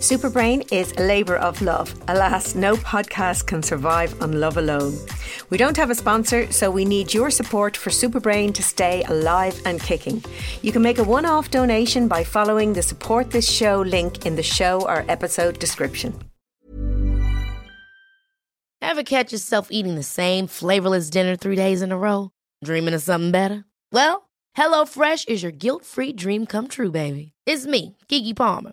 Superbrain is a labour of love. Alas, no podcast can survive on love alone. We don't have a sponsor, so we need your support for Superbrain to stay alive and kicking. You can make a one off donation by following the support this show link in the show or episode description. Ever catch yourself eating the same flavourless dinner three days in a row? Dreaming of something better? Well, HelloFresh is your guilt free dream come true, baby. It's me, Keke Palmer.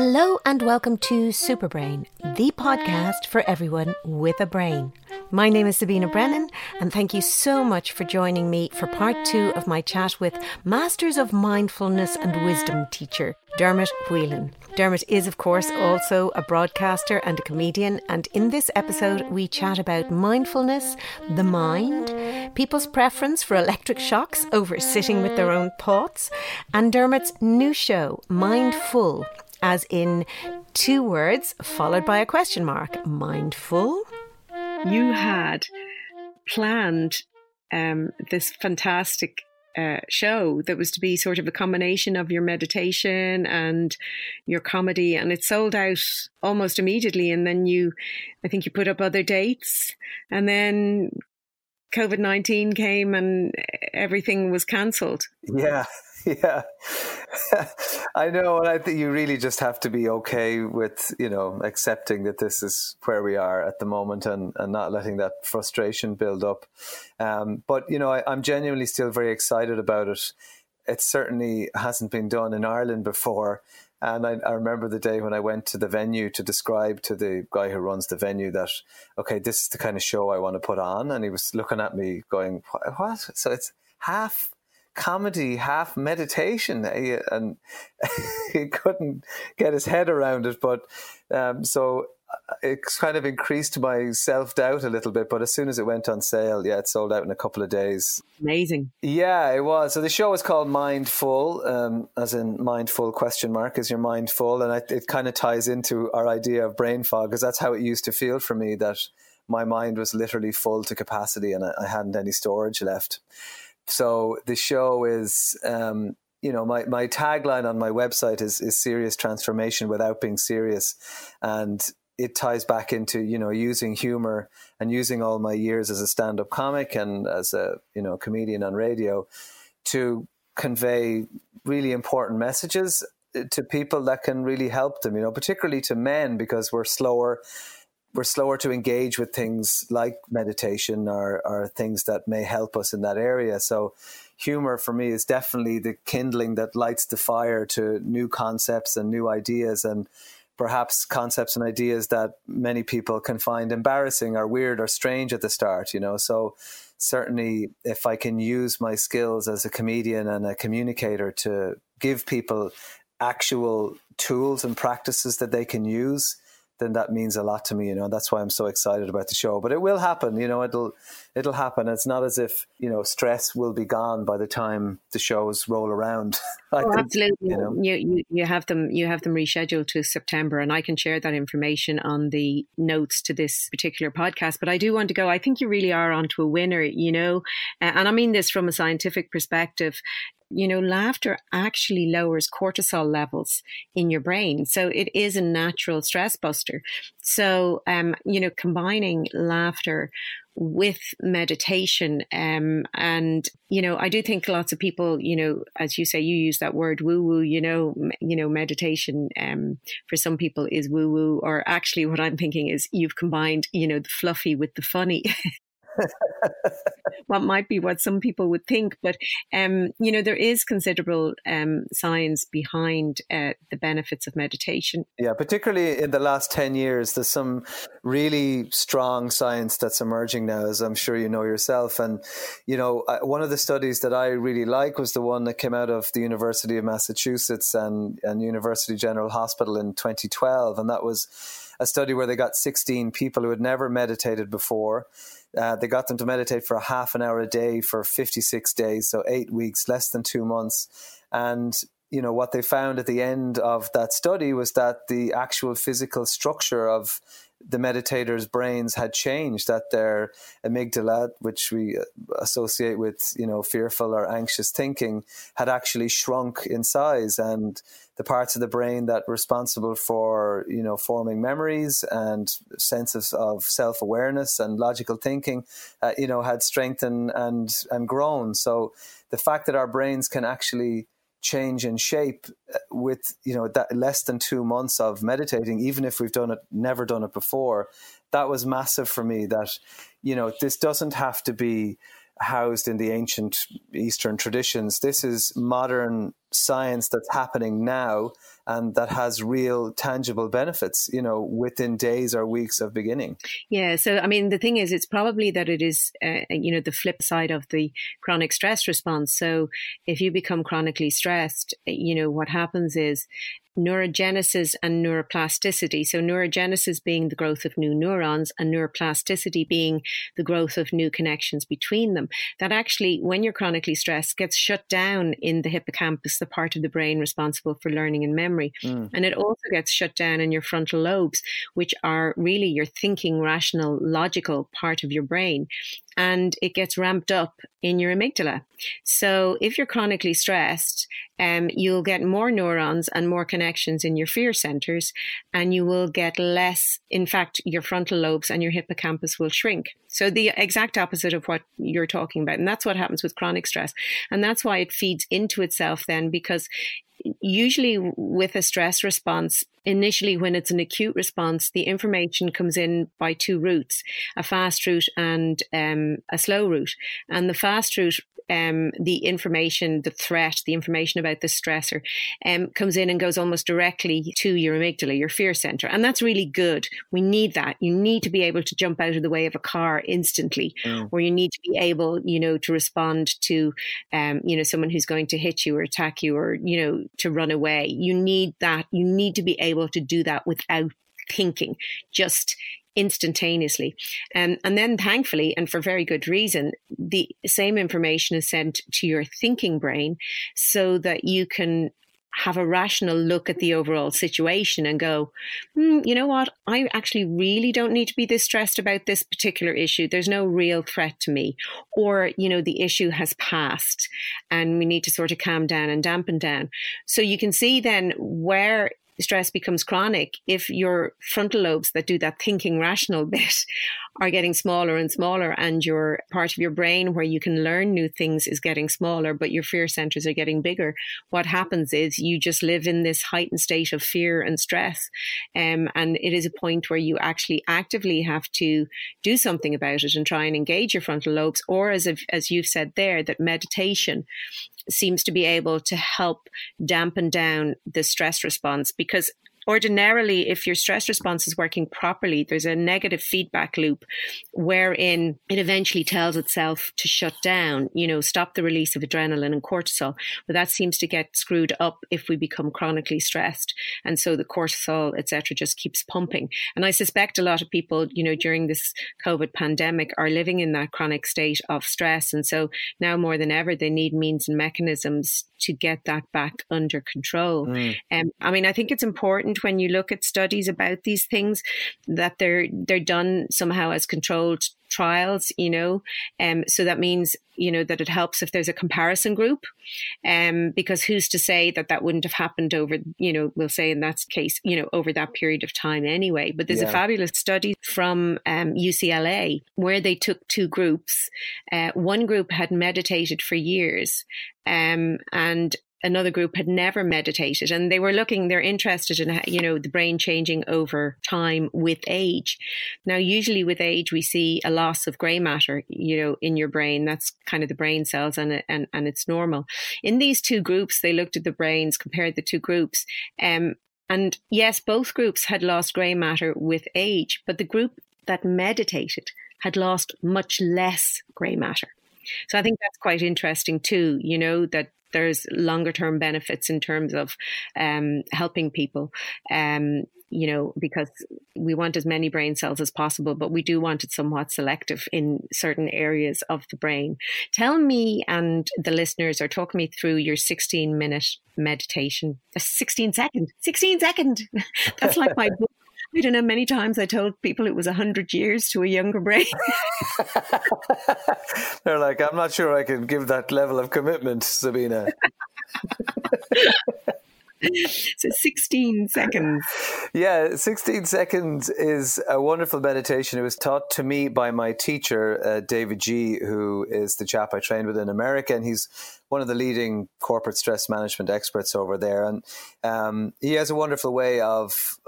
Hello and welcome to Superbrain, the podcast for everyone with a brain. My name is Sabina Brennan, and thank you so much for joining me for part two of my chat with Masters of Mindfulness and Wisdom teacher, Dermot Whelan. Dermot is, of course, also a broadcaster and a comedian, and in this episode, we chat about mindfulness, the mind, people's preference for electric shocks over sitting with their own thoughts, and Dermot's new show, Mind Full, as in two words followed by a question mark. Mind Full you had planned um, this fantastic uh, show that was to be sort of a combination of your meditation and your comedy, and it sold out almost immediately. And then you, I think you put up other dates, and then COVID 19 came and everything was cancelled. Yeah, yeah, I know, and I think you really just have to be okay with you know accepting that this is where we are at the moment, and and not letting that frustration build up. Um, but you know, I, I'm genuinely still very excited about it. It certainly hasn't been done in Ireland before. And I, I, remember the day when I went to the venue to describe to the guy who runs the venue that, okay, this is the kind of show I want to put on. And he was looking at me going, what? So it's half comedy, half meditation, and he couldn't get his head around it. But um, so uh, it kind of increased my self doubt a little bit. But as soon as it went on sale, yeah, it sold out in a couple of days. Amazing. Yeah, it was. So the show is called Mind Full, um, as in mindful question mark. Is your mind full? And it kind of ties into our idea of brain fog, because that's how it used to feel for me. That my mind was literally full to capacity, and I, I hadn't any storage left. So the show is, um, you know, my, my tagline on my website is, is serious transformation without being serious. And it ties back into, you know, using humor and using all my years as a stand up comic and as a, you know, comedian on radio to convey really important messages to people that can really help them, you know, particularly to men because we're slower we're slower to engage with things like meditation or, or things that may help us in that area. So, humor for me is definitely the kindling that lights the fire to new concepts and new ideas, and perhaps concepts and ideas that many people can find embarrassing or weird or strange at the start. You know, so certainly if I can use my skills as a comedian and a communicator to give people actual tools and practices that they can use then that means a lot to me, you know. That's why I'm so excited about the show. But it will happen, you know. It'll it'll happen. It's not as if you know stress will be gone by the time the shows roll around. oh, think, absolutely. You, know. you, you you have them you have them rescheduled to September, and I can share that information on the notes to this particular podcast. But I do want to go. I think you really are onto a winner, you know, and I mean this from a scientific perspective you know, laughter actually lowers cortisol levels in your brain. So it is a natural stress buster. So, um, you know, combining laughter with meditation um, and you know i do think lots of people you know as you say you use that word woo woo you know you know meditation um, for some people is woo woo or actually what i'm thinking is you've combined you know the fluffy with the funny what might be what some people would think. But, um, you know, there is considerable um, science behind uh, the benefits of meditation. Yeah, particularly in the last 10 years, there's some really strong science that's emerging now, as I'm sure you know yourself. And, you know, one of the studies that I really like was the one that came out of the University of Massachusetts and, and University General Hospital in 2012. And that was a study where they got 16 people who had never meditated before Uh, they got them to meditate for a half an hour a day for 56 days, so eight weeks, less than two months. And you know what they found at the end of that study was that the actual physical structure of the meditators' brains had changed, that their amygdala, which we associate with, you know, fearful or anxious thinking, had actually shrunk in size, and the parts of the brain that were responsible for, you know, forming memories and senses of self awareness and logical thinking, uh, you know, had strengthened and and grown. So the fact that our brains can actually change in shape uh, with you know that less than two months of meditating even if we've done it never done it before that was massive for me that you know this doesn't have to be housed in the ancient eastern traditions. This is modern science that's happening now and that has real tangible benefits you know within days or weeks of beginning. Yeah so i mean the thing is it's probably that it is uh, you know the flip side of the chronic stress response. So if you become chronically stressed you know what happens is neurogenesis and neuroplasticity. So, neurogenesis being the growth of new neurons, and neuroplasticity being the growth of new connections between them. That actually, when you're chronically stressed, gets shut down in the hippocampus, the part of the brain responsible for learning and memory. Mm. And it also gets shut down in your frontal lobes, which are really your thinking, rational, logical part of your brain and it gets ramped up in your amygdala. So if you're chronically stressed, um, you'll get more neurons and more connections in your fear centers, and you will get less. In fact, your frontal lobes and your hippocampus will shrink. So the exact opposite of what you're talking about. And that's what happens with chronic stress. And that's why it feeds into itself then, because usually with a stress response, initially when it's an acute response, the information comes in by two routes, a fast route and um, a slow route. And the fast route um, the information, the threat, the information about the stressor um, comes in and goes almost directly to your amygdala, your fear center. And that's really good. We need that. You need to be able to jump out of the way of a car instantly, mm. or you need to be able, you know, to respond to, um, you know, someone who's going to hit you or attack you or, you know, to run away. You need that. You need to be able to do that without thinking, just instantaneously. Um, and then, thankfully, and for very good reason, the same information is sent to your thinking brain so that you can have a rational look at the overall situation and go, mm, you know what? I actually really don't need to be this stressed about this particular issue. There's no real threat to me. Or, you know, the issue has passed and we need to sort of calm down and dampen down. So you can see then where stress becomes chronic if your frontal lobes that do that thinking rational bit are getting smaller and smaller and your part of your brain where you can learn new things is getting smaller but your fear centers are getting bigger. What happens is you just live in this heightened state of fear and stress um, and it is a point where you actually actively have to do something about it and try and engage your frontal lobes or as as you've said there that meditation seems to be able to help dampen down the stress response because ordinarily, if your stress response is working properly, there's a negative feedback loop wherein it eventually tells itself to shut down, you know, stop the release of adrenaline and cortisol. But that seems to get screwed up if we become chronically stressed. And so the cortisol, etc., just keeps pumping. And I suspect a lot of people, you know, during this COVID pandemic are living in that chronic state of stress. And so now more than ever, they need means and mechanisms to get that back under control. Mm. Um, I mean, I think it's important when you look at studies about these things that they're they're done somehow as controlled trials, you know. Um, so that means, you know, that it helps if there's a comparison group, um, because who's to say that that wouldn't have happened over, you know, we'll say in that case, you know, over that period of time anyway. But there's yeah. a fabulous study from um, UCLA where they took two groups. Uh, one group had meditated for years, um, and another group had never meditated and they were looking they're interested in you know the brain changing over time with age. Now usually with age we see a loss of gray matter you know in your brain. That's kind of the brain cells and and, and it's normal. In these two groups they looked at the brains compared the two groups um, and yes both groups had lost gray matter with age but the group that meditated had lost much less gray matter. So I think that's quite interesting too, you know, that there's longer term benefits in terms of um, helping people. Um, you know, because we want as many brain cells as possible, but we do want it somewhat selective in certain areas of the brain. Tell me and the listeners, or talk me through your 16 minute meditation. 16 second, 16 second. That's like my book. I don't know, many times I told people it was 100 years to a younger brain. They're like, I'm not sure I can give that level of commitment, Sabina. so 16 seconds. Yeah, 16 seconds is a wonderful meditation. It was taught to me by my teacher, uh, davidji, who is the chap I trained with in America. And he's one of the leading corporate stress management experts over there. And um, he has a wonderful way of,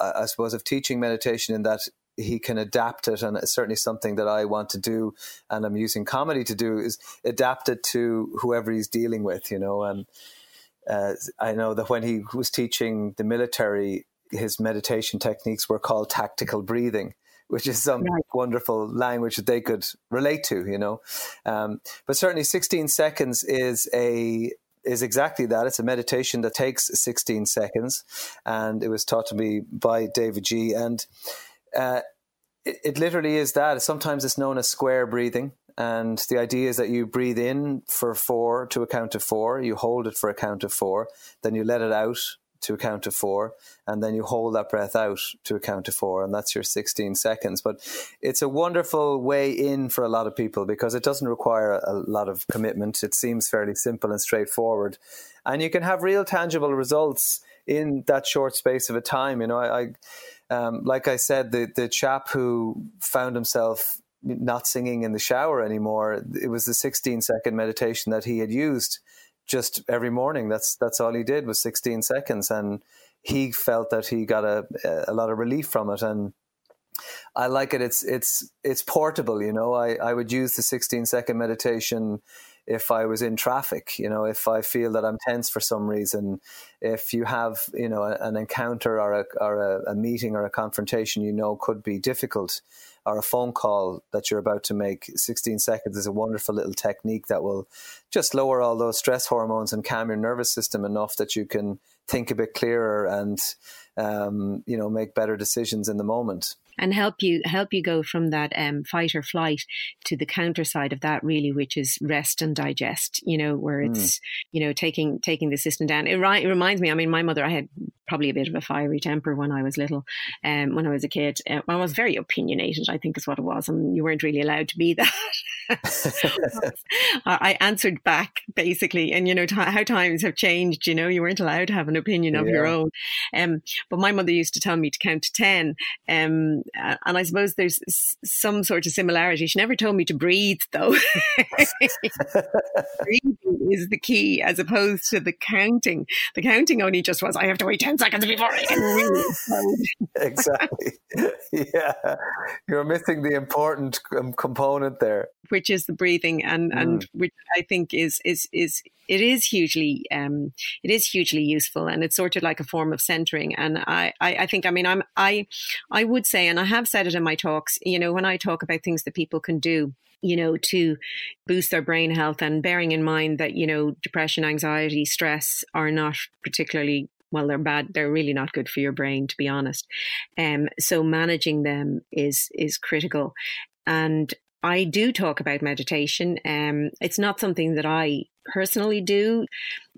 uh, I suppose, of teaching meditation in that he can adapt it and it's certainly something that I want to do and I'm using comedy to do is adapt it to whoever he's dealing with, you know, and uh, I know that when he was teaching the military, his meditation techniques were called tactical breathing, which is some right. wonderful language that they could relate to, you know. Um, but certainly, 16 seconds is a is exactly that. It's a meditation that takes 16 seconds, and it was taught to me by davidji And uh, it, it literally is that. Sometimes it's known as square breathing. And the idea is that you breathe in for four to a count of four, you hold it for a count of four, then you let it out to a count of four, and then you hold that breath out to a count of four, and that's your 16 seconds. But it's a wonderful way in for a lot of people because it doesn't require a lot of commitment. It seems fairly simple and straightforward, and you can have real tangible results in that short space of a time. You know, I, I um, like I said, the the chap who found himself not singing in the shower anymore. It was the 16 second meditation that he had used just every morning. That's that's all he did was 16 seconds, and he felt that he got a a lot of relief from it. And I like it. It's it's it's portable. You know, I I would use the 16 second meditation if I was in traffic, you know, if I feel that I'm tense for some reason, if you have, you know, an encounter or a, or a, a meeting or a confrontation you know could be difficult, or a phone call that you're about to make, 16 seconds is a wonderful little technique that will just lower all those stress hormones and calm your nervous system enough that you can think a bit clearer and, um, you know, make better decisions in the moment and help you help you go from that um, fight or flight to the counter side of that really which is rest and digest you know where hmm. it's mm. you know taking taking the system down it, it, reminds me i mean my mother i had probably a bit of a fiery temper when i was little um, when i was a kid. Uh, i was very opinionated i think is what it was and you weren't really allowed to be that I answered back basically, and you know t- how times have changed. You know, you weren't allowed to have an opinion of yeah. your own. Um, but my mother used to tell me to count to ten, um, and I suppose there's some sort of similarity. She never told me to breathe, though. Breathing is the key, as opposed to the counting. The counting only just was I have to wait ten seconds before I can breathe. exactly. yeah, you're missing the important um, component there which is the breathing, and mm. and which I think is is is it is hugely um, it is hugely useful, and it's sort of like a form of centering. And I, I I think I mean I'm I I would say, and I have said it in my talks. You know, when I talk about things that people can do you know, to boost their brain health and bearing in mind that, you know, depression, anxiety, stress are not particularly well they're bad they're really not good for your brain to be honest um so managing them is is critical and I do talk about meditation. Um, it's not something that I personally do.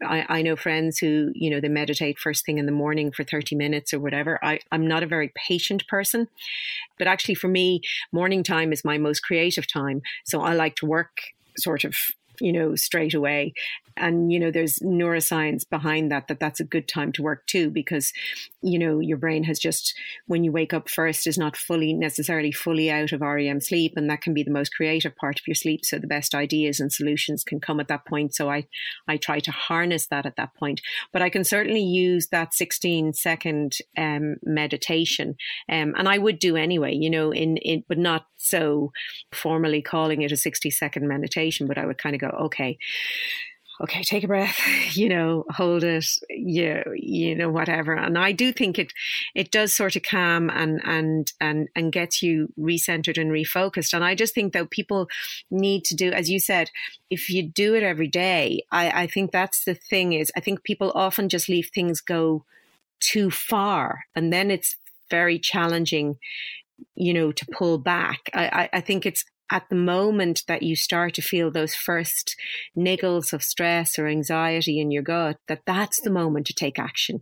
I, I, know friends who, you know, they meditate first thing in the morning for 30 minutes or whatever. I, I'm not a very patient person, but actually for me, morning time is my most creative time. So I like to work sort of you know straight away. And you know there's neuroscience behind that that that's a good time to work too because you know your brain has just when you wake up first is not fully necessarily fully out of REM sleep and that can be the most creative part of your sleep. So the best ideas and solutions can come at that point. So I I try to harness that at that point. But I can certainly use that 16 second um, meditation um, and I would do anyway you know in in but not so formally calling it a 60 second meditation but I would kind of go okay okay, take a breath, you know, hold it, you, you know, whatever. And I do think it, it does sort of calm and, and, and, and gets you recentered and refocused. And I just think that people need to do, as you said, if you do it every day, I, I think that's the thing is, I think people often just leave things go too far. And then it's very challenging, you know, to pull back. I, I, I think it's at the moment that you start to feel those first niggles of stress or anxiety in your gut, that that's the moment to take action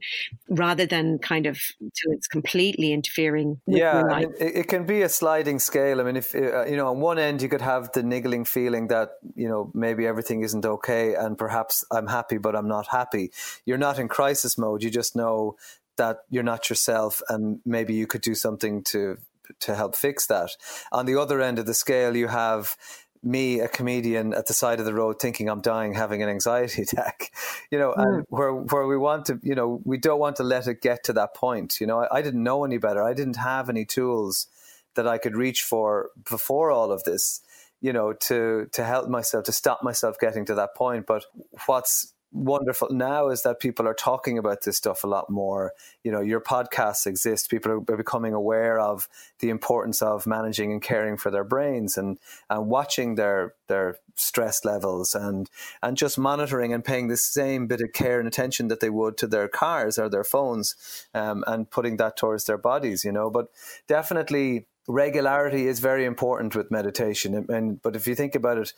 rather than kind of to it's completely interfering yeah, I mean, it, it, can be a sliding scale. I mean, if, uh, you know, on one end, you could have the niggling feeling that, you know, maybe everything isn't okay and perhaps I'm happy, but I'm not happy. You're not in crisis mode. You just know that you're not yourself and maybe you could do something to to help fix that. On the other end of the scale, you have me, a comedian at the side of the road, thinking I'm dying, having an anxiety attack. You know, mm. and where where we want to, you know, we don't want to let it get to that point. You know, I, I didn't know any better. I didn't have any tools that I could reach for before all of this. You know, to to help myself to stop myself getting to that point. But what's wonderful now is that people are talking about this stuff a lot more. You know, your podcasts exist. People are becoming aware of the importance of managing and caring for their brains and, and watching their their stress levels and and just monitoring and paying the same bit of care and attention that they would to their cars or their phones um, and putting that towards their bodies, you know. But definitely regularity is very important with meditation and, and, but if you think about it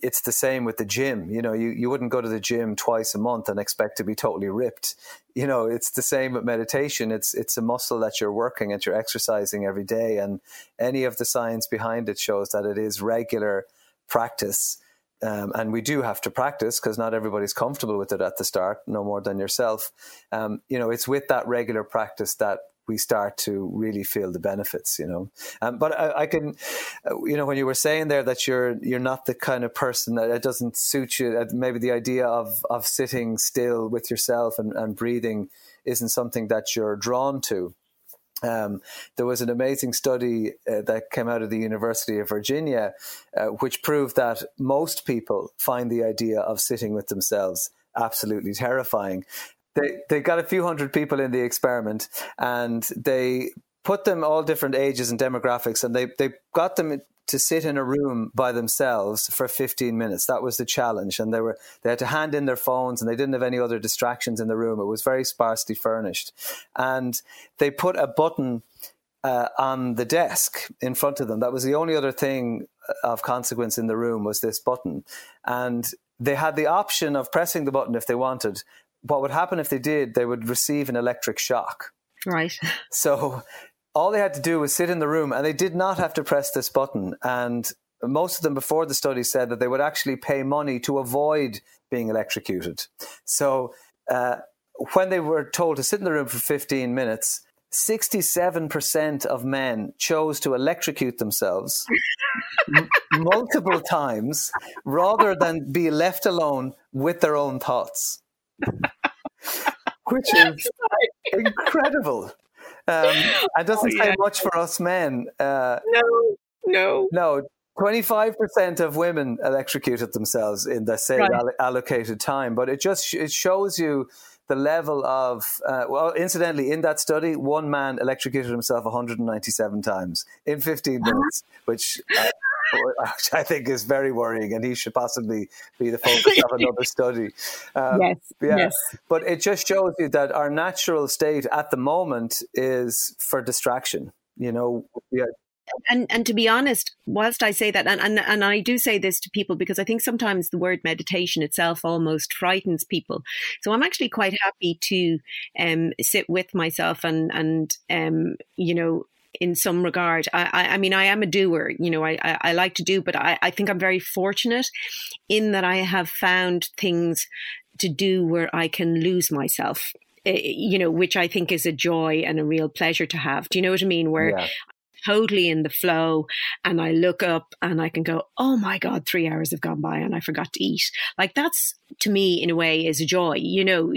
it's the same with the gym. You know, you, you wouldn't go to the gym twice a month and expect to be totally ripped. You know, it's the same with meditation. It's it's a muscle that you're working and you're exercising every day. And any of the science behind it shows that it is regular practice. Um, and we do have to practice because not everybody's comfortable with it at the start, no more than yourself. Um, you know, it's with that regular practice that we start to really feel the benefits, you know. Um, but I, I, can, you know, when you were saying there that you're you're not the kind of person that it doesn't suit you, maybe the idea of of sitting still with yourself and, and breathing isn't something that you're drawn to. Um, there was an amazing study uh, that came out of the University of Virginia, uh, which proved that most people find the idea of sitting with themselves absolutely terrifying they they got a few hundred people in the experiment, and they put them all different ages and demographics, and they they got them to sit in a room by themselves for 15 minutes. That was the challenge, and they were they had to hand in their phones, and they didn't have any other distractions in the room. It was very sparsely furnished, and they put a button. Uh, on the desk in front of them. That was the only other thing of consequence in the room was this button. And they had the option of pressing the button if they wanted, what would happen if they did, they would receive an electric shock. Right. So all they had to do was sit in the room and they did not have to press this button. And most of them before the study said that they would actually pay money to avoid being electrocuted. So uh, when they were told to sit in the room for 15 minutes, 67% of men chose to electrocute themselves m- multiple times rather than be left alone with their own thoughts. which is incredible. Um, and doesn't oh, yeah. say much for us men. Uh, no, no, no. Twenty-five percent of women electrocuted themselves in the same right. all- allocated time, but it just it shows you the level of uh, well incidentally in that study one man electrocuted himself 197 times in 15 minutes which uh, which I think is very worrying, and he should possibly be the focus of another study. Um, yes, yeah. yes. But it just shows you that our natural state at the moment is for distraction. You know, yeah. And and to be honest, whilst I say that, and, and and I do say this to people because I think sometimes the word meditation itself almost frightens people. So I'm actually quite happy to um, sit with myself and and um, you know in some regard. I, I, I mean, I am a doer, you know, I, I, I like to do, but I, I think I'm very fortunate in that I have found things to do where I can lose myself eh, you know, which I think is a joy and a real pleasure to have. Do you know what I mean? Where yeah totally in the flow and I look up and I can go, oh my God, three hours have gone by and I forgot to eat. Like that's to me in a way is a joy, you know,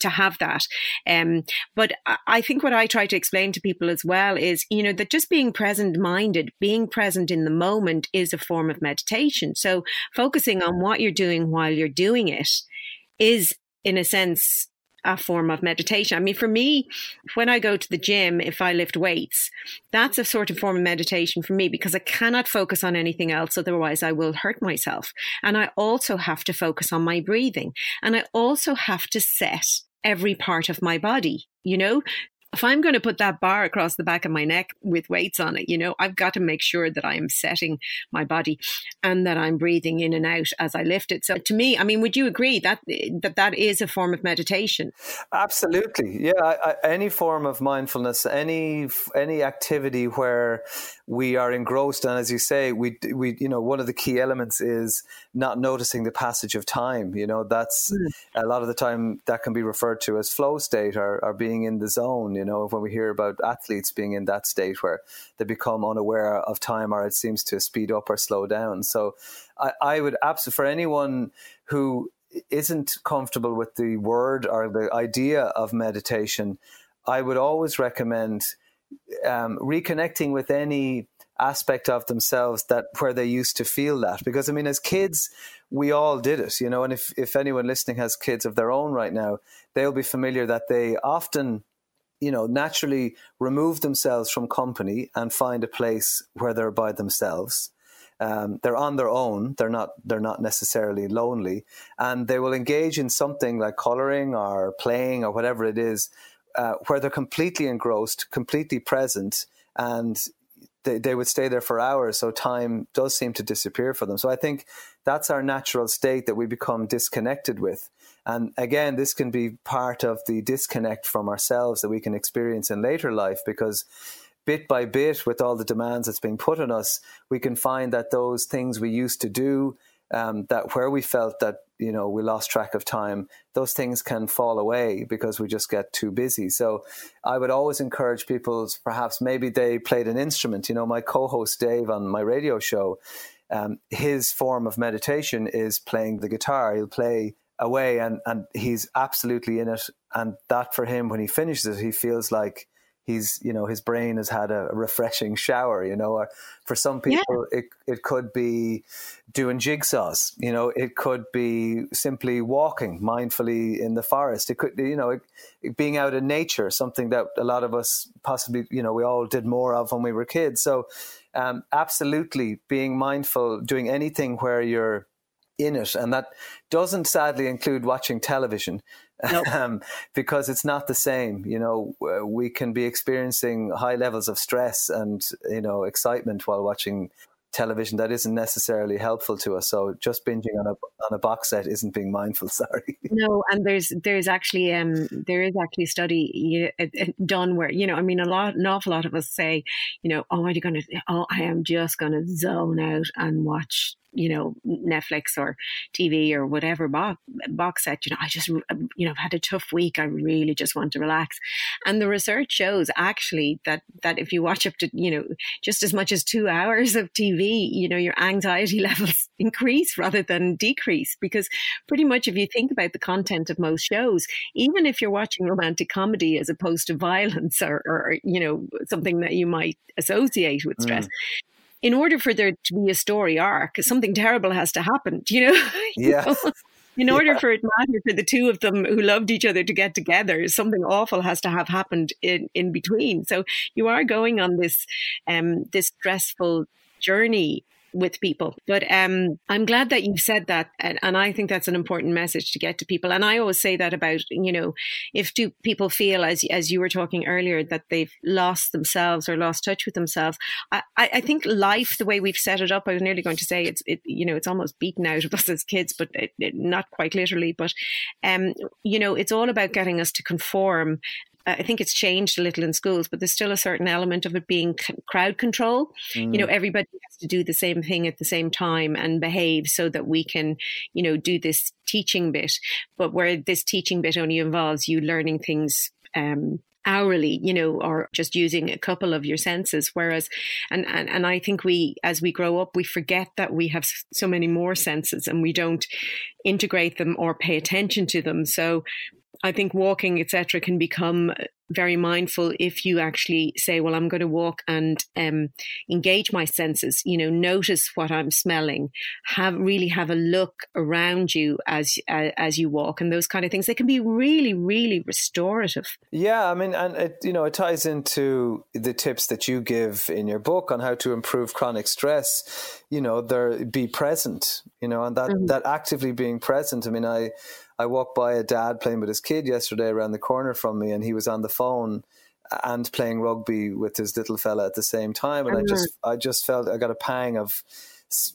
to have that. Um, but I think what I try to explain to people as well is, you know, that just being present minded, being present in the moment is a form of meditation. So focusing on what you're doing while you're doing it is in a sense a form of meditation. I mean, for me, when I go to the gym, if I lift weights, that's a sort of form of meditation for me because I cannot focus on anything else. Otherwise, I will hurt myself. And I also have to focus on my breathing. And I also have to set every part of my body you know? If I'm going to put that bar across the back of my neck with weights on it, you know, I've got to make sure that I am setting my body and that I'm breathing in and out as I lift it. So to me, I mean, would you agree that that, that is a form of meditation? Absolutely. Yeah. I, I, any form of mindfulness, any, any activity where we are engrossed. And as you say, we, we, you know, one of the key elements is not noticing the passage of time. You know, that's mm. a lot of the time that can be referred to as flow state or, or being in the zone. You know, when we hear about athletes being in that state where they become unaware of time or it seems to speed up or slow down. So I, I would absolutely, for anyone who isn't comfortable with the word or the idea of meditation, I would always recommend um, reconnecting with any aspect of themselves that where they used to feel that because i mean as kids we all did it you know and if if anyone listening has kids of their own right now they'll be familiar that they often you know naturally remove themselves from company and find a place where they're by themselves um, they're on their own they're not they're not necessarily lonely and they will engage in something like coloring or playing or whatever it is uh, where they're completely engrossed, completely present, and they, they would stay there for hours. So time does seem to disappear for them. So I think that's our natural state that we become disconnected with. And again, this can be part of the disconnect from ourselves that we can experience in later life because bit by bit, with all the demands that's being put on us, we can find that those things we used to do, um, that where we felt that you know we lost track of time those things can fall away because we just get too busy. So i would always encourage people perhaps maybe they played an instrument. You know my co-host dave on my radio show um, his form of meditation is playing the guitar. He'll play away and and he's absolutely in it. And that for him when he finishes it he feels like he's you know his brain has had a refreshing shower you know or for some people yeah. it it could be doing jigsaws you know it could be simply walking mindfully in the forest. It could you know it, being out in nature something that a lot of us possibly you know we all did more of when we were kids. So um, absolutely being mindful doing anything where you're in it and that doesn't sadly include watching television nope. um, because it's not the same. You know, we can be experiencing high levels of stress and you know excitement while watching television that isn't necessarily helpful to us. So just binging on a on a box set isn't being mindful. Sorry. No, and there's there's actually um there is actually a study done where you know I mean a lot an awful lot of us say you know oh are you going to oh I am just going to zone out and watch you know Netflix or TV or whatever box, box set. You know, I just um, you know I've had a tough week. I really just want to relax. And the research shows actually that that if you watch up to you know just as much as two hours of TV, you know your anxiety levels increase rather than decrease because pretty much if you think about the content of most shows, even if you're watching romantic comedy as opposed to violence or, or you know something that you might associate with stress. Mm in order for there to be a story arc, something terrible has to happen. Do you know? Yeah. In order yeah. for it matter for the two of them who loved each other to get together, something awful has to have happened in, in between. So you are going on this um, this stressful journey with people. But um, I'm glad that you said that, and, and, I think that's an important message to get to people. And I always say that about you know, if do people feel as as you were talking earlier that they've lost themselves or lost touch with themselves, I, I think life the way we've set it up. I was nearly going to say it's it you know it's almost beaten out of us as kids, but it, it, not quite literally. But um, you know, it's all about getting us to conform I think it's changed a little in schools, but there's still a certain element of it being crowd control. Mm. You know, everybody has to do the same thing at the same time and behave so that we can, you know, do this teaching bit. But where this teaching bit only involves you learning things um, hourly, you know, or just using a couple of your senses. Whereas, and, and, and I think we, as we grow up, we forget that we have so many more senses and we don't integrate them or pay attention to them. So I think walking, etc., can become very mindful if you actually say, "Well, I'm going to walk and um, engage my senses." You know, notice what I'm smelling. Have really have a look around you as uh, as you walk, and those kind of things. They can be really, really restorative. Yeah, I mean, and it you know it ties into the tips that you give in your book on how to improve chronic stress you know, there be present, you know, and that mm-hmm. that actively being present. I mean, I I walked by a dad playing with his kid yesterday around the corner from me, and he was on the phone and playing rugby with his little fella at the same time, and mm-hmm. I just mm-hmm. I just felt I got a pang of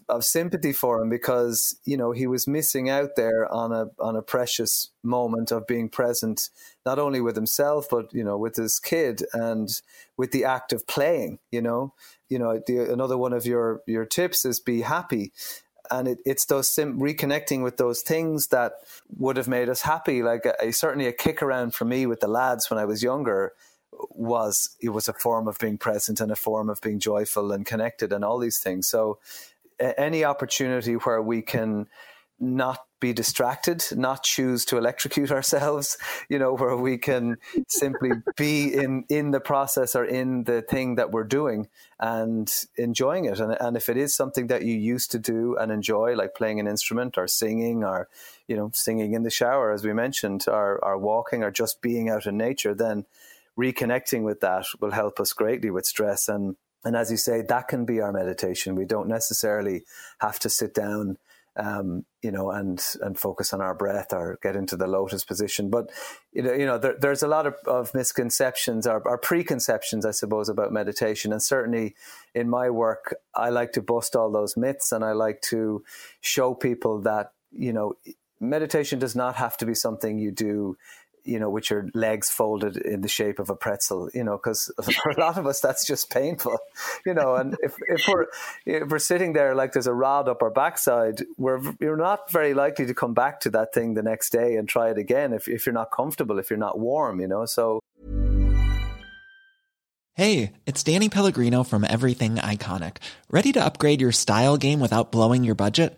of sympathy for him because you know he was missing out there on a on a precious moment of being present not only with himself but you know with his kid and with the act of playing you know you know the, another one of your your tips is be happy and it, it's those sim- reconnecting with those things that would have made us happy. Like a, a, certainly a kick around for me with the lads when i was younger was it was a form of being present and a form of being joyful and connected and all these things. So any opportunity where we can not be distracted, not choose to electrocute ourselves, you know, where we can simply be in, in the process or in the thing that we're doing and enjoying it. And, and if it is something that you used to do and enjoy, like playing an instrument or singing or, you know, singing in the shower, as we mentioned, or, or walking or just being out in nature, then reconnecting with that will help us greatly with stress and and as you say, that can be our meditation. We don't necessarily have to sit down, um, you know, and and focus on our breath or get into the lotus position. But you know, you know, there, there's a lot of, of misconceptions or, or, preconceptions, I suppose, about meditation. And certainly, in my work, I like to bust all those myths, and I like to show people that you know, meditation does not have to be something you do you know, with your legs folded in the shape of a pretzel, you know, because for a lot of us that's just painful, you know. And if, if we're if we're sitting there like there's a rod up our backside, we're you're not very likely to come back to that thing the next day and try it again if if you're not comfortable, if you're not warm, you know. So. Hey, it's Danny Pellegrino from Everything Iconic. Ready to upgrade your style game without blowing your budget?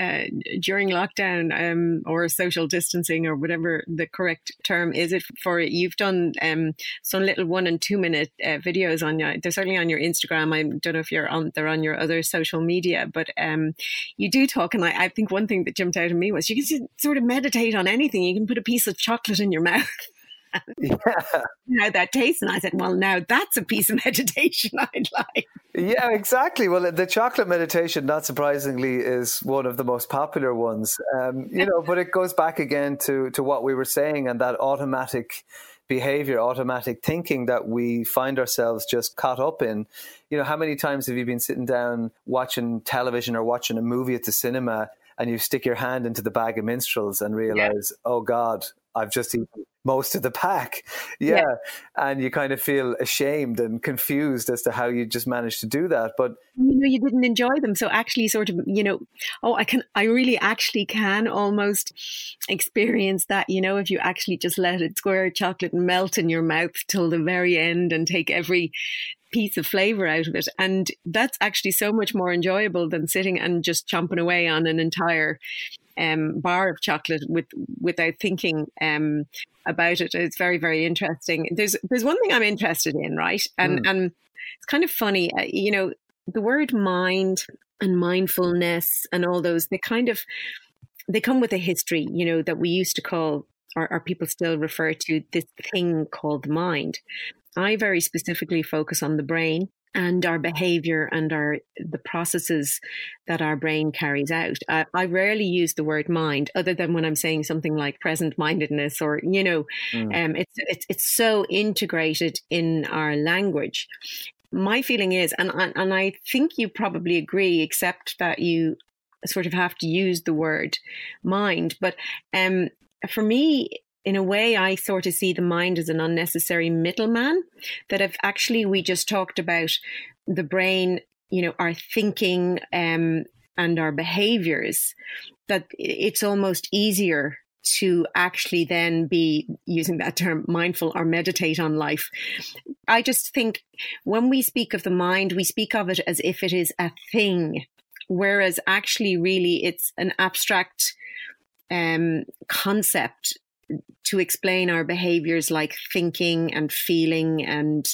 Uh, during lockdown um, or social distancing or whatever the correct term is it for it you've done um, some little one and two minute uh, videos on your they're certainly on your instagram. I don't know if you're on they're on your other social media but um, you do talk and I, I think one thing that jumped out at me was you can sort of meditate on anything. You can put a piece of chocolate in your mouth yeah. Now that taste. And I said, well, now that's a piece of meditation I'd like. Yeah, exactly. Well, the chocolate meditation, not surprisingly, is one of the most popular ones. Um, you know, but it goes back again to to what we were saying and that automatic behavior, automatic thinking that we find ourselves just caught up in. You know, how many times have you been sitting down watching television or watching a movie at the cinema and you stick your hand into the bag of minstrels and realize, yeah. oh God, I've just eaten most of the pack. Yeah. yeah. And you kind of feel ashamed and confused as to how you just managed to do that. But you know, you didn't enjoy them. So actually sort of, you know, oh, I can, I really actually can almost experience that, you know, if you actually just let it square chocolate melt in your mouth till the very end and take every piece of flavor out of it. And that's actually so much more enjoyable than sitting and just chomping away on an entire um, bar of chocolate with without thinking um, about it. It's very very interesting. There's there's one thing I'm interested in, right? And mm. and it's kind of funny, uh, you know, the word mind and mindfulness and all those they kind of they come with a history, you know, that we used to call or, or people still refer to this thing called the mind. I very specifically focus on the brain and our behavior and our the processes that our brain carries out. I, I, rarely use the word mind, other than when I'm saying something like present mindedness, or you know, mm. um, it's, it's it's so integrated in our language. My feeling is, and and I think you probably agree, except that you sort of have to use the word mind. But um, for me, in a way, I sort of see the mind as an unnecessary middleman. That if actually we just talked about the brain, you know, our thinking um, and our behaviors, that it's almost easier to actually then be using that term mindful or meditate on life. I just think when we speak of the mind, we speak of it as if it is a thing, whereas actually, really, it's an abstract um, concept to explain our behaviors like thinking and feeling and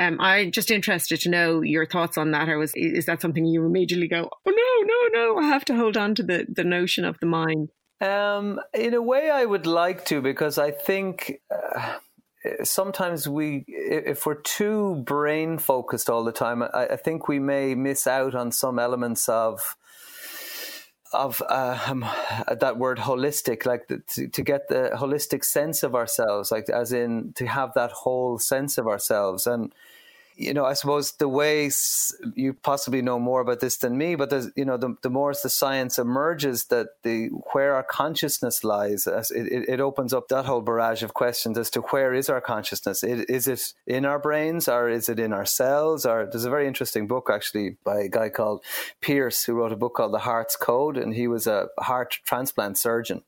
um, I'm just interested to know your thoughts on that. Or was is that something you immediately go, oh no, no, no, I have to hold on to the the notion of the mind? Um, in a way, I would like to because I think. Uh, sometimes we, if we're too brain focused all the time, I, I think we may miss out on some elements of of uh, um, that word holistic, like the, to, to get the holistic sense of ourselves, like as in to have that whole sense of ourselves. And you know, I suppose the ways you possibly know more about this than me, but there's, you know, the, the more as the science emerges that the where our consciousness lies, it, it, opens up that whole barrage of questions as to where is our consciousness? Is it in our brains or is it in our cells? Or there's a very interesting book actually by a guy called Pierce who wrote a book called The Heart's Code, and he was a heart transplant surgeon.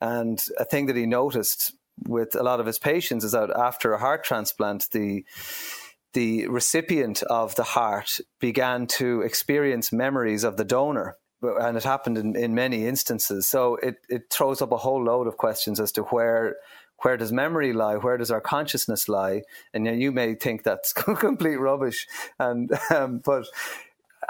And a thing that he noticed with a lot of his patients is that after a heart transplant, the the recipient of the heart began to experience memories of the donor. And it happened in, in many instances. So it, it throws up a whole load of questions as to where where does memory lie? Where does our consciousness lie? And you, may think that's complete rubbish, and um, but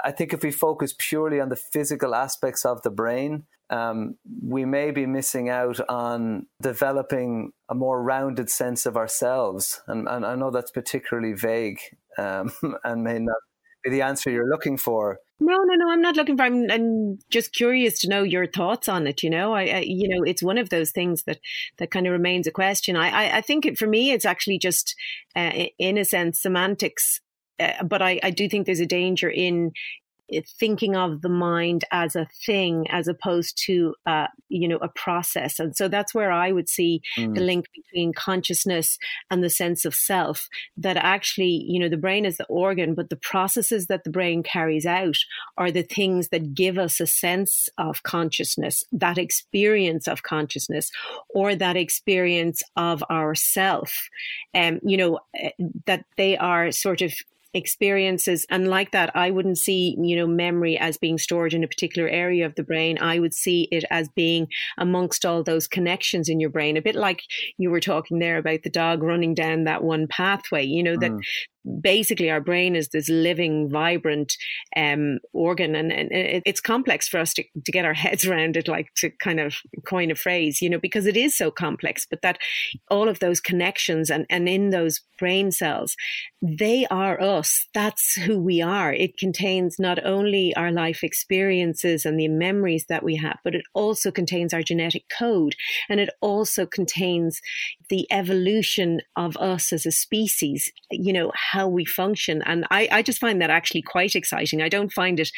I think if we focus purely on the physical aspects of the brain, um, we may be missing out on developing a more rounded sense of ourselves. And, and I know that's particularly vague um, and may not be the answer you're looking for. No, no, no. I'm not looking for. I'm, I'm just curious to know your thoughts on it. You know, I, I, you know, it's one of those things that that kind of remains a question. I, I, I think it, for me, it's actually just, uh, in a sense, semantics. Uh, but I, I do think there's a danger in thinking of the mind as a thing as opposed to uh, you know a process and so that's where i would see mm. the link between consciousness and the sense of self that actually you know the brain is the organ but the processes that the brain carries out are the things that give us a sense of consciousness that experience of consciousness or that experience of ourself and um, you know eh, that they are sort of experiences. And like that i wouldn't see you know memory as being stored in a particular area of the brain. I would see it as being amongst all those connections in your brain. A bit like you were talking there about the dog running down that one pathway you know that mm. basically our brain is this living, vibrant um, organ, and, and it's complex for us to, to get our heads around it, like to kind of coin a phrase, you know, because it is so complex. But that all of those connections and, and in those brain cells, they are us. That's who we are. It contains not only our life experiences and the memories that we have, but it also contains our genetic code, and it also contains the evolution of us as a species. You know how we function. And I, I just find that actually quite exciting. I don't find it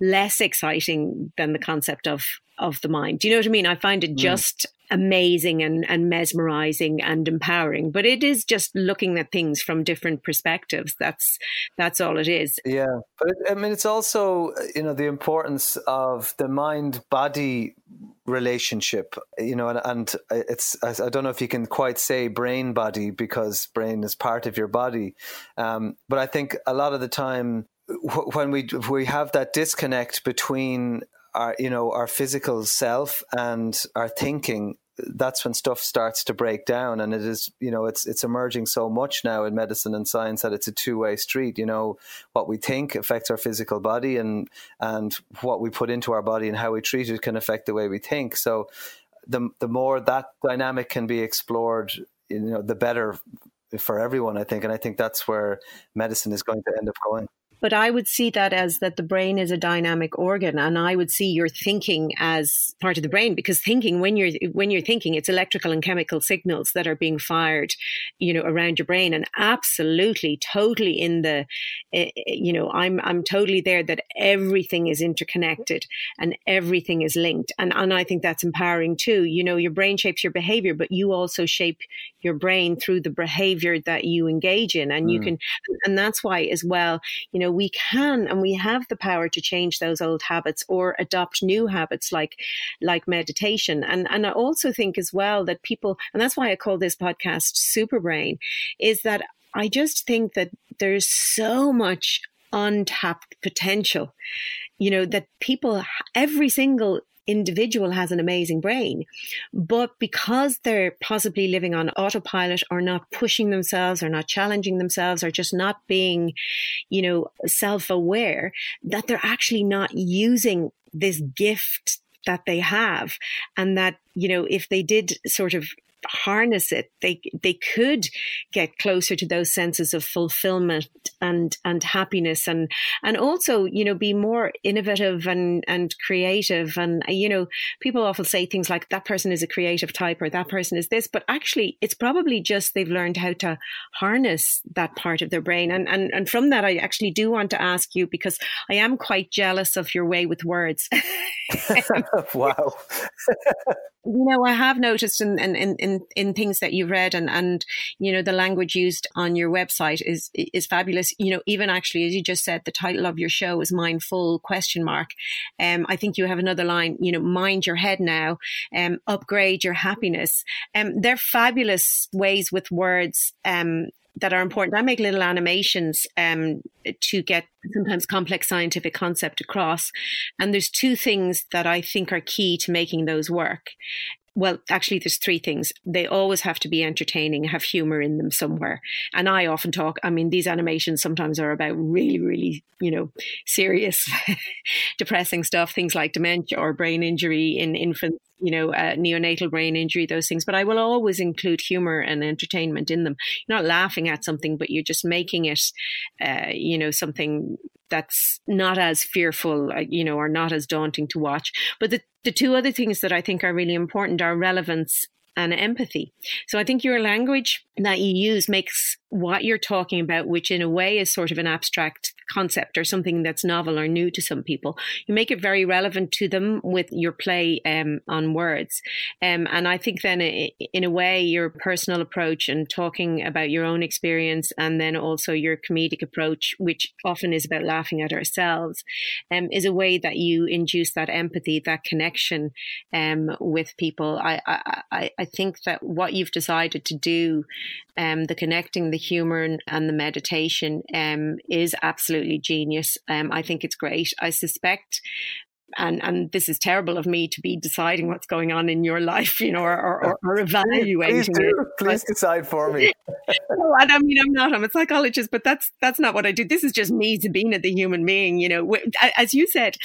less exciting than the concept of of the mind. Do you know what I mean? I find it mm. just amazing and, and mesmerizing and empowering. But it is just looking at things from different perspectives. That's that's all it is. Yeah, but I mean, it's also you know the importance of the mind body relationship you know and, and, it's i don't know if you can quite say brain body because brain is part of your body um, but i think a lot of the time when we we have that disconnect between our you know our physical self and our thinking that's when stuff starts to break down. And it is you know it's it's emerging so much now in medicine and science that it's a two-way street. You know what we think affects our physical body and and what we put into our body and how we treat it can affect the way we think. So the the more that dynamic can be explored you know the better for everyone i think. And i think that's where medicine is going to end up going but I would see that as that the brain is a dynamic organ, and I would see your thinking as part of the brain because thinking when you're when you're thinking, it's electrical and chemical signals that are being fired, you know, around your brain, and absolutely, totally in the, eh, eh, you know, I'm I'm totally there that everything is interconnected and everything is linked, and and I think that's empowering too. You know, your brain shapes your behavior, but you also shape your brain through the behavior that you engage in, and mm. you can, and that's why as well, you know know, we can and we have the power to change those old habits or adopt new habits like like meditation. And and I also think as well that people and that's why I call this podcast Super Brain, is that I just think that there's so much untapped potential you know that people every single individual has an amazing brain. But because they're possibly living on autopilot or not pushing themselves or not challenging themselves or just not being, you know, self aware, that they're actually not using this gift that they have and that you know if they did sort of harness it, they they could get closer to those senses of fulfillment and and happiness and and also you know be more innovative and and creative. And you know people often say things like that person is a creative type or that person is this but actually it's probably just they've learned how to harness that part of their brain. And and and from that I actually do want to ask you because I am quite jealous of your way with words. Wow you know, I have noticed in, in, in, in things that you've read and, and, you know, the language used on your website is, is fabulous. You know, even actually, as you just said, the title of your show is Mind Full question mark. Um, I think you have another line, you know, mind your head now, um, upgrade your happiness. Um, they're fabulous ways with words, um, that are important. I make little animations um, to get sometimes complex scientific concept across. And there's two things that I think are key to making those work well, actually, there's three things. They always have to be entertaining, have humor in them somewhere. And I often talk, I mean, these animations sometimes are about really, really, you know, serious, depressing stuff, things like dementia or brain injury in infants, you know, uh, neonatal brain injury, those things. But I will always include humor and entertainment in them. You're not laughing at something, but you're just making it, uh, you know, something that's not as fearful, uh, you know, or not as daunting to watch. But the, the two other things that I think are really important are relevance and empathy. So I think your language that you use makes what you're talking about, which in a way is sort of an abstract concept or something that's novel or new to some people, you make it very relevant to them with your play um, on words. Um, and I think then, in a way, your personal approach and talking about your own experience, and then also your comedic approach, which often is about laughing at ourselves, um, is a way that you induce that empathy, that connection um, with people. I, I, I think that what you've decided to do, um, the connecting, the humor, and the meditation, um, is absolutely genius. Um, I think it's great. I suspect and and this is terrible of me to be deciding what's going on in your life, you know, or, or, or evaluating please, do. it. Please decide for me. no, and I mean, I'm not. I'm a psychologist, but that's that's not what I do. This is just me, Sabina, the human being. You know, as you said,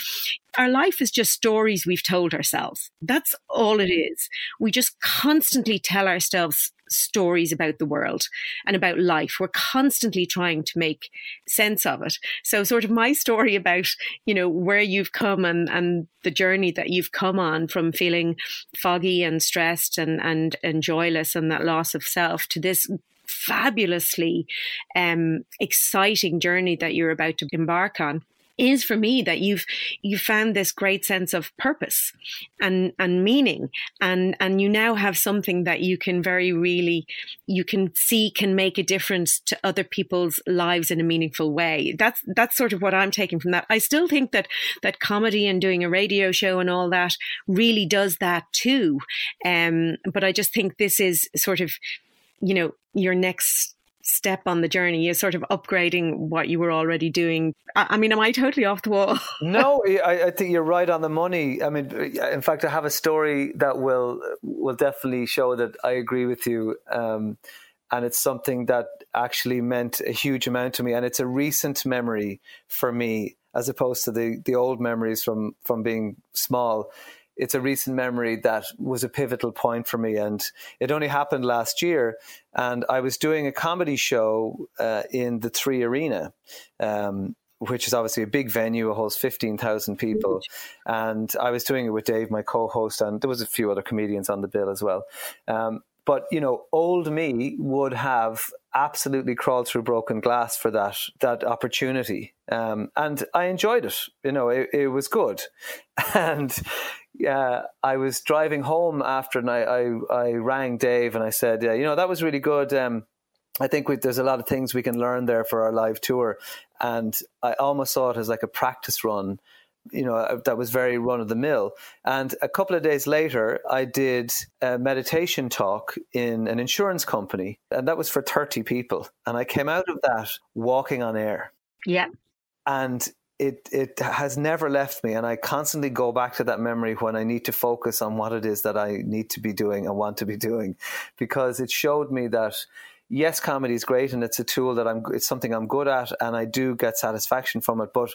our life is just stories we've told ourselves. That's all it mm-hmm. is. We just constantly tell ourselves stories about the world and about life. We're constantly trying to make sense of it. So sort of my story about, you know, where you've come and, and the journey that you've come on from feeling foggy and stressed and, and, and joyless and that loss of self to this fabulously um, exciting journey that you're about to embark on is for me that you've you found this great sense of purpose and and meaning. And and you now have something that you can very really you can see can make a difference to other people's lives in a meaningful way. That's that's sort of what i'm taking from that. I still think that that comedy and doing a radio show and all that really does that too. Um but i just think this is sort of you know your next step on the journey is sort of upgrading what you were already doing. I, I mean, am I totally off the wall? no, I, I, think you're right on the money. I mean, in fact, I have a story that will will definitely show that I agree with you. Um, and it's something that actually meant a huge amount to me, and it's a recent memory for me, as opposed to the the old memories from from being small it's a recent memory that was a pivotal point for me. And it only happened last year. And I was doing a comedy show uh, in the 3Arena. Um, which is obviously a big venue, it holds 15,000 people. And I was doing it with Dave, my co host, and there was a few other comedians on the bill as well. Um, but you know, old me would have absolutely crawled through broken glass for that that opportunity, um, and I enjoyed it. You know, it, it was good, and yeah, I was driving home after, and I, I, I rang Dave and I said, yeah, you know, that was really good. Um, I think we, there's a lot of things we can learn there for our live tour, and I almost saw it as like a practice run you know uh, that was very run of the mill. And a couple of days later i did a meditation talk in an insurance company and that was for 30 people. And i came out of that walking on air. Yeah. And it it has never left me and i constantly go back to that memory when i need to focus on what it is that i need to be doing and want to be doing because it showed me that yes comedy is great and it's a tool that i'm it's something i'm good at and i do get satisfaction from it but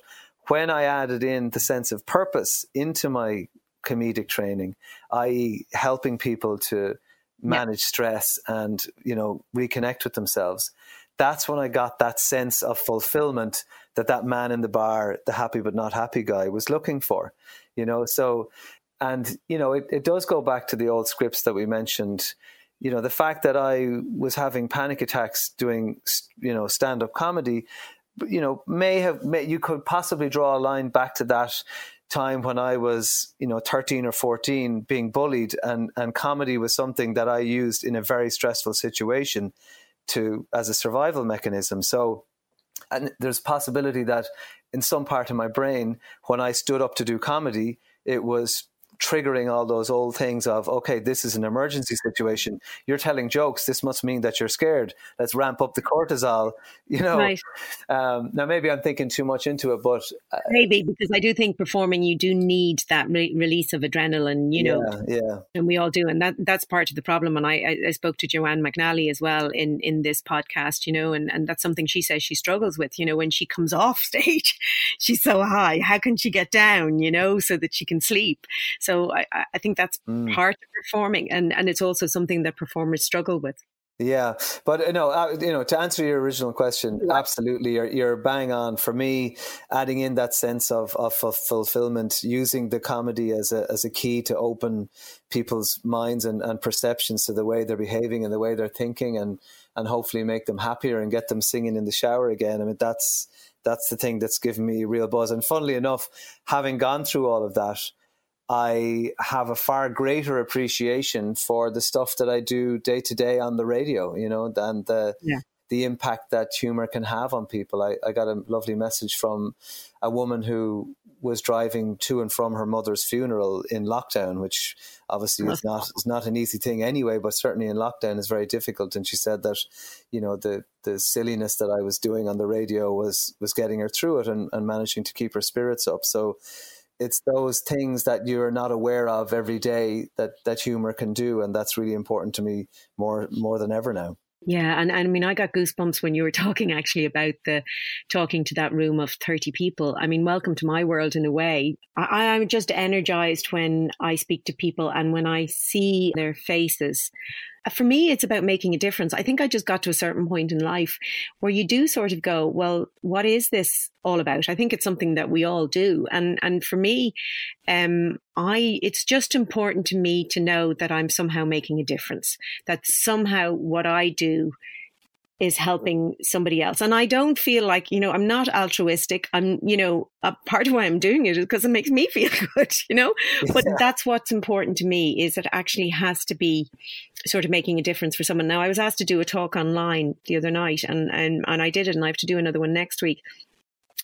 when I added in the sense of purpose into my comedic training, i.e., helping people to manage yeah. stress and you know reconnect with themselves, that's when I got that sense of fulfillment that that man in the bar, the happy but not happy guy, was looking for. You know, so and you know it, it does go back to the old scripts that we mentioned you know the fact that i was having panic attacks doing you know stand up comedy you know, may have may, you could possibly draw a line back to that time when I was, you know, 13 or 14 being bullied and and comedy was something that I used in a very stressful situation to as a survival mechanism. So and there's possibility that in some part of my brain when I stood up to do comedy, it was triggering all those old things of okay this is an emergency situation. You're telling jokes. This must mean that you're scared. Let's ramp up the cortisol you know? Right. um, now maybe i'm thinking too much into it but uh, maybe because i do think performing you do need that re- release of adrenaline you know? Yeah, yeah. And we all do and that that's part of the problem and i i spoke to joanne mcnally as well in in this podcast you know and and that's something she says she struggles with you know when she comes off stage she's so high how can she get down you know so that she can sleep so I, I think that's mm. part of performing, and and it's also something that performers struggle with. Yeah, but you know, uh, you know, to answer your original question, yeah. absolutely, you're, you're bang on. For me, adding in that sense of of fulfillment, using the comedy as a as a key to open people's minds and, and perceptions to the way they're behaving and the way they're thinking, and and hopefully make them happier and get them singing in the shower again. I mean, that's that's the thing that's given me real buzz. And funnily enough, having gone through all of that, I have a far greater appreciation for the stuff that I do day to day on the radio, you know, than the yeah. the impact that humor can have on people. I, I got a lovely message from a woman who was driving to and from her mother's funeral in lockdown, which obviously is not is not an easy thing anyway, but certainly in lockdown is very difficult. And she said that, you know, the the silliness that I was doing on the radio was was getting her through it and, and managing to keep her spirits up. So it's those things that you're not aware of every day that that humor can do and that's really important to me more more than ever now yeah, and, and I mean, I got goosebumps when you were talking actually about the talking to that room of 30 people. I mean, welcome to my world in a way. I, I'm just energized when I speak to people and when I see their faces for me, it's about making a difference. I think I just got to a certain point in life where you do sort of go, well, what is this all about? I think it's something that we all do. And, and for me, um, I, it's just important to me to know that I'm somehow making a difference, that somehow what I do is helping somebody else. And I don't feel like, you know, I'm not altruistic. I'm, you know, a part of why I'm doing it is because it makes me feel good, you know? But yeah. that's what's important to me is it actually has to be sort of making a difference for someone. Now I was asked to do a talk online the other night and, and, and I did it and I have to do another one next week.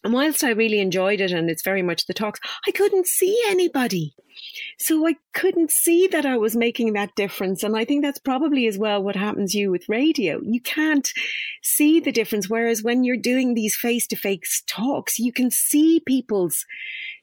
And whilst I really enjoyed it and it's very much the talks, I couldn't see anybody. So I couldn't see that I was making that difference. And I think that's probably as well what happens you with radio. You can't see the difference. Whereas when you're doing these face to face talks, you can see people's,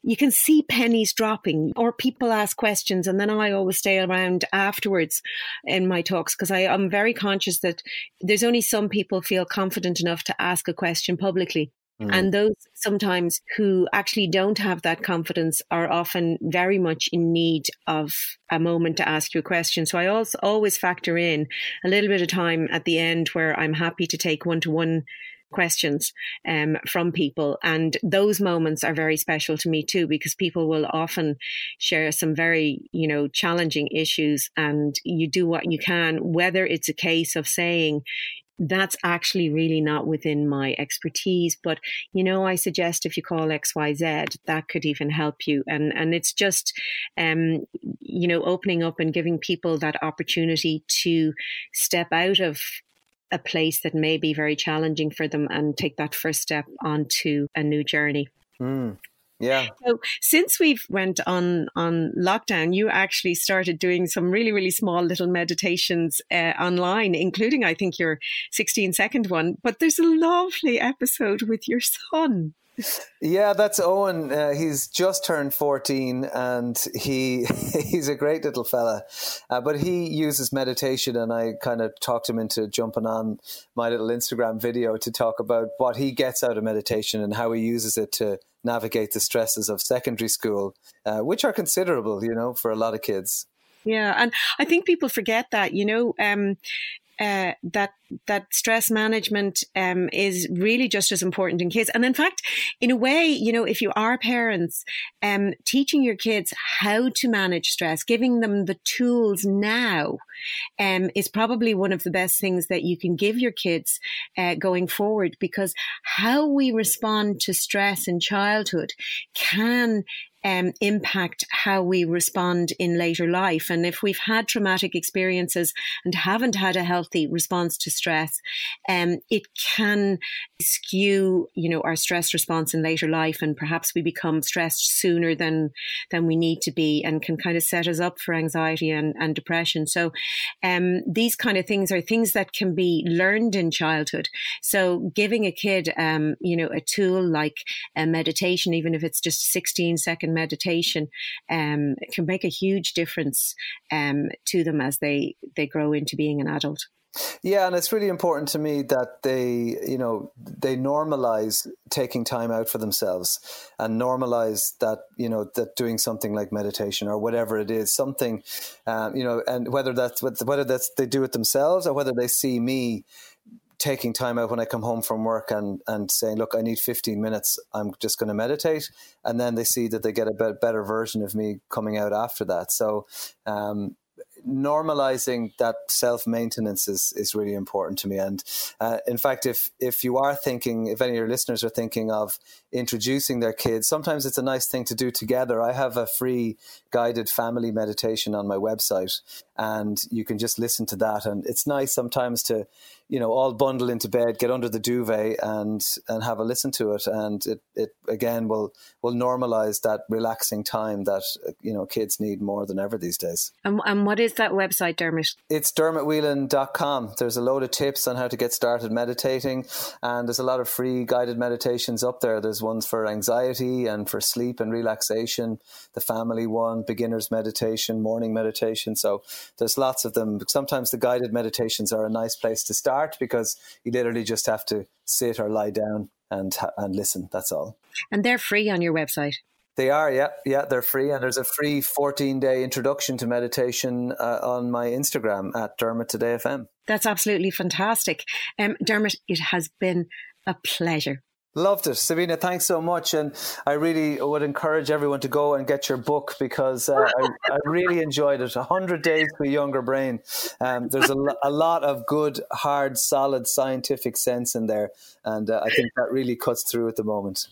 you can see pennies dropping or people ask questions. And then I always stay around afterwards in my talks because I am very conscious that there's only some people feel confident enough to ask a question publicly. Mm. And those sometimes who actually don't have that confidence are often very much in need of a moment to ask you a question. So I also always factor in a little bit of time at the end where I'm happy to take one to one questions um, from people. And those moments are very special to me too, because people will often share some very, you know, challenging issues and you do what you can, whether it's a case of saying, that's actually really not within my expertise. But, you know, I suggest if you call XYZ, that could even help you. And, and it's just, um, you know, opening up and giving people that opportunity to step out of a place that may be very challenging for them and take that first step onto a new journey. Mm. Yeah. So since we've went on on lockdown, you actually started doing some really really small little meditations uh, online, including I think your 16 second one. But there's a lovely episode with your son. Yeah, that's Owen. Uh, he's just turned 14 and he he's a great little fella. Uh, but he uses meditation and I kind of talked him into jumping on my little Instagram video to talk about what he gets out of meditation and how he uses it to navigate the stresses of secondary school, uh, which are considerable, you know, for a lot of kids. Yeah, and I think people forget that, you know, um, uh, that that stress management um, is really just as important in kids. And in fact, in a way, you know, if you are parents, um, teaching your kids how to manage stress, giving them the tools now, um, is probably one of the best things that you can give your kids uh, going forward. Because how we respond to stress in childhood can um, impact how we respond in later life. And if we've had traumatic experiences and haven't had a healthy response to stress, um, it can skew, you know, our stress response in later life, and perhaps we become stressed sooner than than we need to be, and can kind of set us up for anxiety and, and depression. So, um, these kind of things are things that can be learned in childhood. So, giving a kid, um, you know, a tool like a meditation, even if it's just 16 seconds meditation um, can make a huge difference um, to them as they they grow into being an adult. Yeah, and it's really important to me that they, you know, they normalize taking time out for themselves and normalize that, you know, that doing something like meditation or whatever it is, something, um, you know, and whether that's whether that's they do it themselves or whether they see me taking time out when I come home from work and, and saying, look, I need 15 minutes. I'm just going to meditate. And then they see that they get a better version of me coming out after that. So, um, normalizing that self maintenance is is really important to me. And uh, in fact, if if you are thinking, if any of your listeners are thinking of introducing their kids, sometimes it's a nice thing to do together. I have a free guided family meditation on my website, and you can just listen to that. And it's nice sometimes to you know all bundle into bed get under the duvet and and have a listen to it and it, it again will will normalize that relaxing time that you know kids need more than ever these days and, and what is that website dermot it's dermotwhelan.com there's a load of tips on how to get started meditating and there's a lot of free guided meditations up there there's ones for anxiety and for sleep and relaxation the family one beginners meditation morning meditation so there's lots of them sometimes the guided meditations are a nice place to start start because you literally just have to sit or lie down and and listen. That's all. And they're free on your website. They are, yeah, yeah, they're free, and there's a free 14 day introduction to meditation uh, on my Instagram at Dermot Today FM. That's absolutely fantastic, um, Dermot. It has been a pleasure. Loved it. Sabina, thanks so much. And I really would encourage everyone to go and get your book because uh, I, I, really enjoyed it. 100 Days to a Younger Brain. Um, there's a, a, lot of good, hard, solid scientific sense in there. And uh, I think that really cuts through at the moment.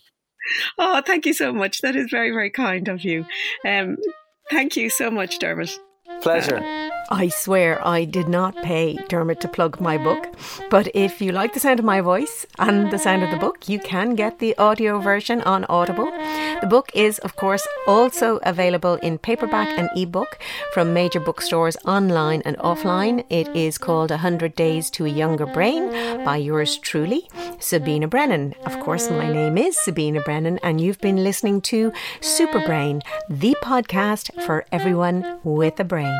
Oh, thank you so much. That is very, very kind of you. Um, thank you so much, Dermot. Pleasure. I swear I did not pay Dermot to plug my book, but if you like the sound of my voice and the sound of the book, you can get the audio version on Audible. The book is, of course, also available in paperback and ebook from major bookstores online and offline. It is called "A 100 Days to a Younger Brain by yours truly, Sabina Brennan. Of course, my name is Sabina Brennan, and you've been listening to Superbrain, the podcast for everyone with a brain.